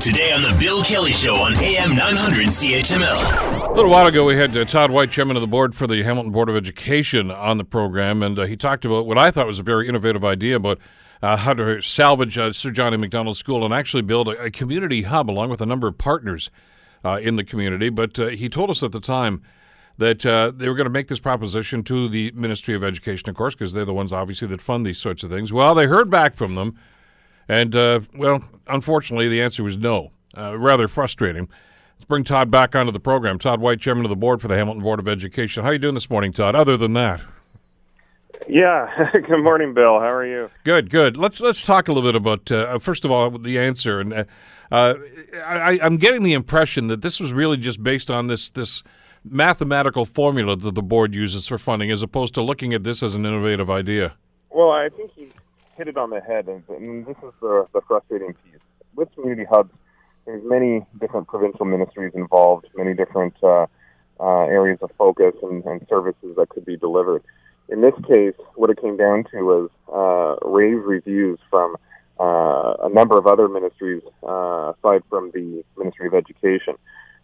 Today on The Bill Kelly Show on AM 900 CHML. A little while ago, we had uh, Todd White, chairman of the board for the Hamilton Board of Education, on the program, and uh, he talked about what I thought was a very innovative idea about uh, how to salvage uh, Sir John A. Macdonald School and actually build a, a community hub along with a number of partners uh, in the community. But uh, he told us at the time that they were going to make this proposition to the Ministry of Education, of course, because they're the ones obviously that fund these sorts of things. Well, they heard back from them. And, uh, well, unfortunately, the answer was no. Uh, rather frustrating. Let's bring Todd back onto the program. Todd White, chairman of the board for the Hamilton Board of Education. How are you doing this morning, Todd? Other than that, yeah. good morning, Bill. How are you? Good, good. Let's let's talk a little bit about uh, first of all the answer. And uh, uh I, I'm getting the impression that this was really just based on this this mathematical formula that the board uses for funding, as opposed to looking at this as an innovative idea. Well, I think he hit it on the head, and, and this is the, the frustrating piece. With community hubs, there's many different provincial ministries involved, many different uh, uh, areas of focus and, and, services that could be delivered. In this case, what it came down to was uh, rave reviews from uh, a number of other ministries uh, aside from the Ministry of Education,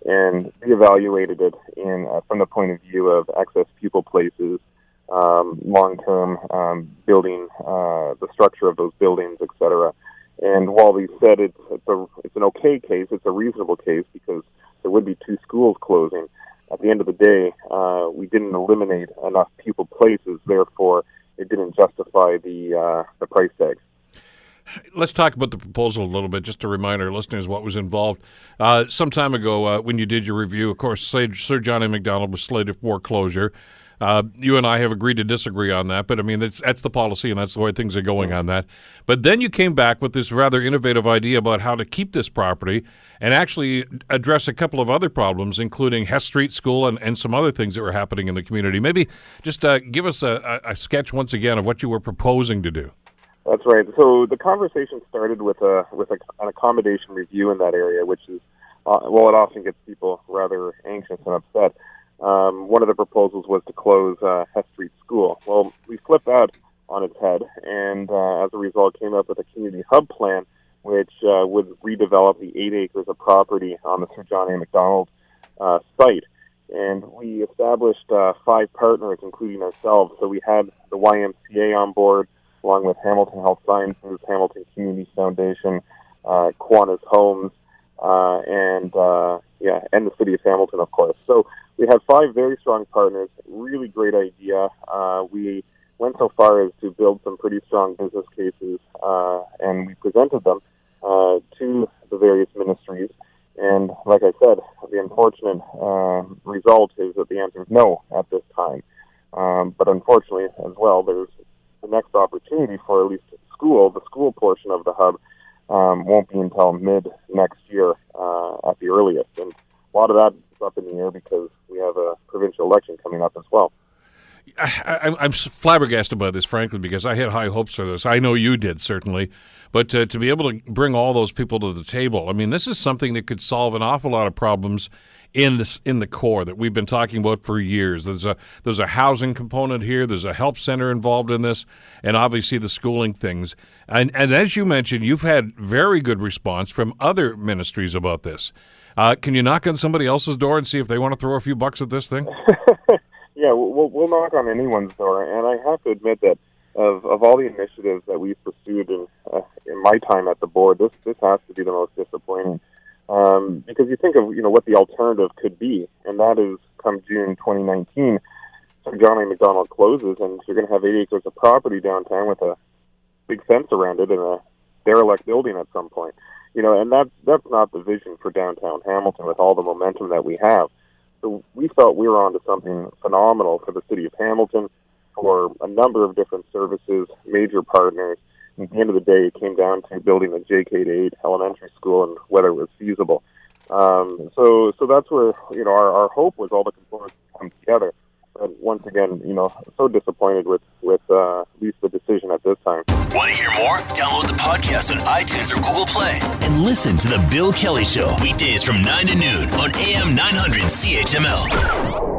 and we evaluated it in uh, from the point of view of access pupil places, um, long-term um, building, the structure of those buildings, etc. And while we said it's it's, a, it's an okay case, it's a reasonable case because there would be two schools closing. At the end of the day, uh, we didn't eliminate enough pupil places, therefore it didn't justify the uh, the price tag. Let's talk about the proposal a little bit, just to remind our listeners what was involved. Uh, some time ago, uh, when you did your review, of course, Sir John A. Macdonald was slated for closure. Uh, you and I have agreed to disagree on that, but I mean that's that's the policy and that's the way things are going on that. But then you came back with this rather innovative idea about how to keep this property and actually address a couple of other problems, including Hess Street School and, and some other things that were happening in the community. Maybe just uh, give us a, a, sketch once again of what you were proposing to do. That's right. So the conversation started with a with a, an accommodation review in that area, which is uh, well, it often gets people rather anxious and upset um, one of the proposals was to close uh, Hess Street School. Well, we flipped that on its head, and uh, as a result, came up with a community hub plan, which uh, would redevelop the eight acres of property on the Sir John A. Macdonald uh, site. And we established uh, five partners, including ourselves. So we had the YMCA on board, along with Hamilton Health Sciences, Hamilton Community Foundation, uh, Kiwanis Homes, uh, and uh, yeah, and the city of Hamilton, of course. So we have five very strong partners. Really great idea. Uh, we went so far as to build some pretty strong business cases, uh, and we presented them uh, to the various ministries. And like I said, the unfortunate uh, result is that the answer is no at this time. Um, but unfortunately, as well, there's the next opportunity for at least school, the school portion of the hub, um, won't be until mid next year uh, at the earliest. And a lot of that is up in the air because we have a provincial election coming up as well. I, am flabbergasted by this, frankly, because I had high hopes for this. I know you did, certainly. But uh, to be able to bring all those people to the table, I mean, this is something that could solve an awful lot of problems in this in the core that we've been talking about for years. There's a there's a housing component here. There's a help center involved in this, and obviously the schooling things. And and as you mentioned, you've had very good response from other ministries about this. Uh, can you knock on somebody else's door and see if they want to throw a few bucks at this thing? yeah, we'll, we'll knock on anyone's door, and I have to admit that of of all the initiatives that we've pursued in uh, in my time at the board, this this has to be the most disappointing. Um, because you think of you know what the alternative could be, and that is come June 2019, Sir John A. Macdonald closes, and you're going to have eight acres of property downtown with a big fence around it and a derelict building at some point you know, and that's that's not the vision for downtown Hamilton with all the momentum that we have. So we felt we were onto something phenomenal for the city of Hamilton, for a number of different services, major partners. At the end of the day, it came down to building a JK-8 elementary school and whether it was feasible. Um, so, so that's where you know our, our hope was all the components come together. But once again, you know, so disappointed with with uh, at least the decision at this time. Want to hear more? Download the podcast on iTunes or Google Play and listen to the Bill Kelly Show weekdays from nine to noon on AM 900 CHML.